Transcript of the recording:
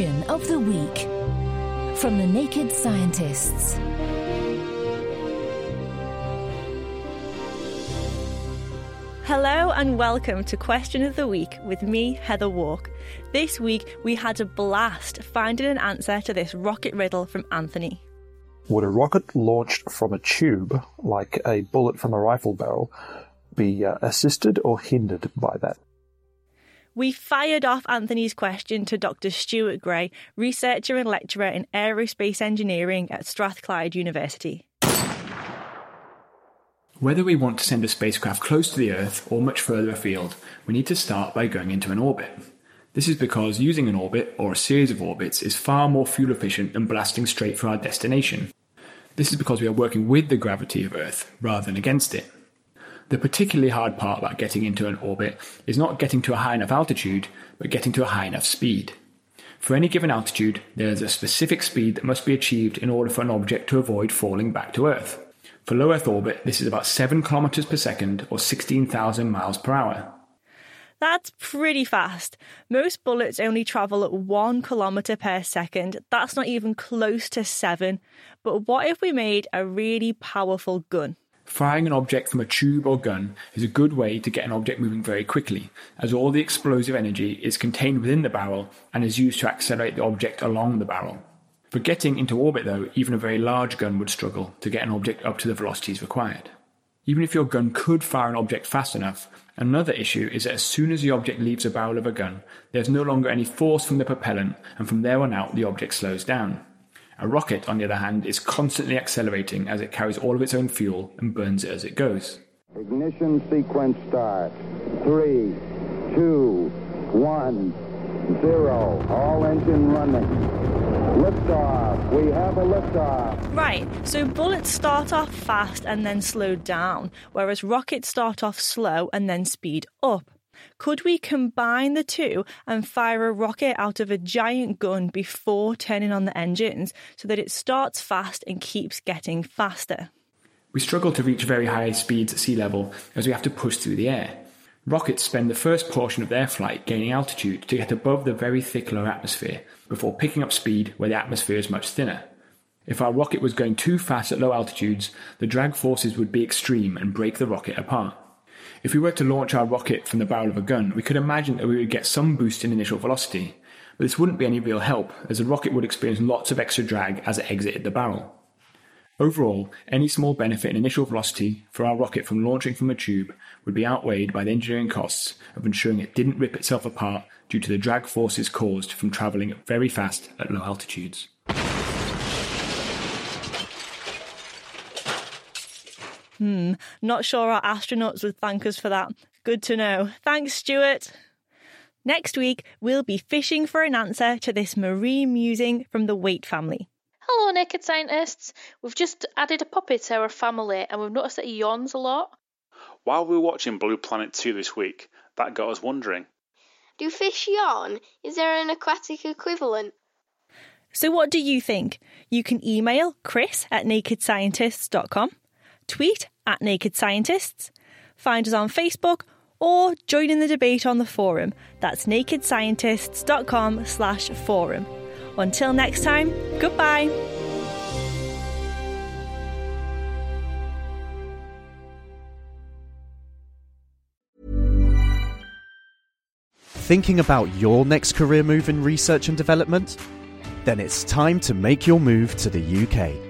Question of the Week from the Naked Scientists. Hello and welcome to Question of the Week with me, Heather Walk. This week we had a blast finding an answer to this rocket riddle from Anthony. Would a rocket launched from a tube, like a bullet from a rifle barrel, be uh, assisted or hindered by that? We fired off Anthony's question to Dr. Stuart Gray, researcher and lecturer in aerospace engineering at Strathclyde University. Whether we want to send a spacecraft close to the Earth or much further afield, we need to start by going into an orbit. This is because using an orbit, or a series of orbits, is far more fuel efficient than blasting straight for our destination. This is because we are working with the gravity of Earth rather than against it. The particularly hard part about getting into an orbit is not getting to a high enough altitude, but getting to a high enough speed. For any given altitude, there is a specific speed that must be achieved in order for an object to avoid falling back to Earth. For low Earth orbit, this is about 7 kilometers per second or 16,000 miles per hour. That's pretty fast. Most bullets only travel at one kilometre per second. That's not even close to seven. But what if we made a really powerful gun? Firing an object from a tube or gun is a good way to get an object moving very quickly, as all the explosive energy is contained within the barrel and is used to accelerate the object along the barrel. For getting into orbit, though, even a very large gun would struggle to get an object up to the velocities required. Even if your gun could fire an object fast enough, another issue is that as soon as the object leaves the barrel of a gun, there's no longer any force from the propellant, and from there on out, the object slows down. A rocket, on the other hand, is constantly accelerating as it carries all of its own fuel and burns it as it goes. Ignition sequence start. Three, two, one, zero. All engine running. Liftoff. We have a liftoff. Right, so bullets start off fast and then slow down, whereas rockets start off slow and then speed up. Could we combine the two and fire a rocket out of a giant gun before turning on the engines so that it starts fast and keeps getting faster? We struggle to reach very high speeds at sea level as we have to push through the air. Rockets spend the first portion of their flight gaining altitude to get above the very thick lower atmosphere before picking up speed where the atmosphere is much thinner. If our rocket was going too fast at low altitudes, the drag forces would be extreme and break the rocket apart. If we were to launch our rocket from the barrel of a gun, we could imagine that we would get some boost in initial velocity, but this wouldn't be any real help, as the rocket would experience lots of extra drag as it exited the barrel. Overall, any small benefit in initial velocity for our rocket from launching from a tube would be outweighed by the engineering costs of ensuring it didn't rip itself apart due to the drag forces caused from travelling very fast at low altitudes. Hmm, not sure our astronauts would thank us for that. Good to know. Thanks, Stuart. Next week, we'll be fishing for an answer to this marine musing from the Waite family. Hello, naked scientists. We've just added a puppy to our family and we've noticed that he yawns a lot. While we were watching Blue Planet 2 this week, that got us wondering Do fish yawn? Is there an aquatic equivalent? So, what do you think? You can email chris at nakedscientists.com, tweet at Naked Scientists, find us on Facebook, or join in the debate on the forum. That's nakedscientists.com slash forum. Until next time, goodbye. Thinking about your next career move in research and development? Then it's time to make your move to the UK.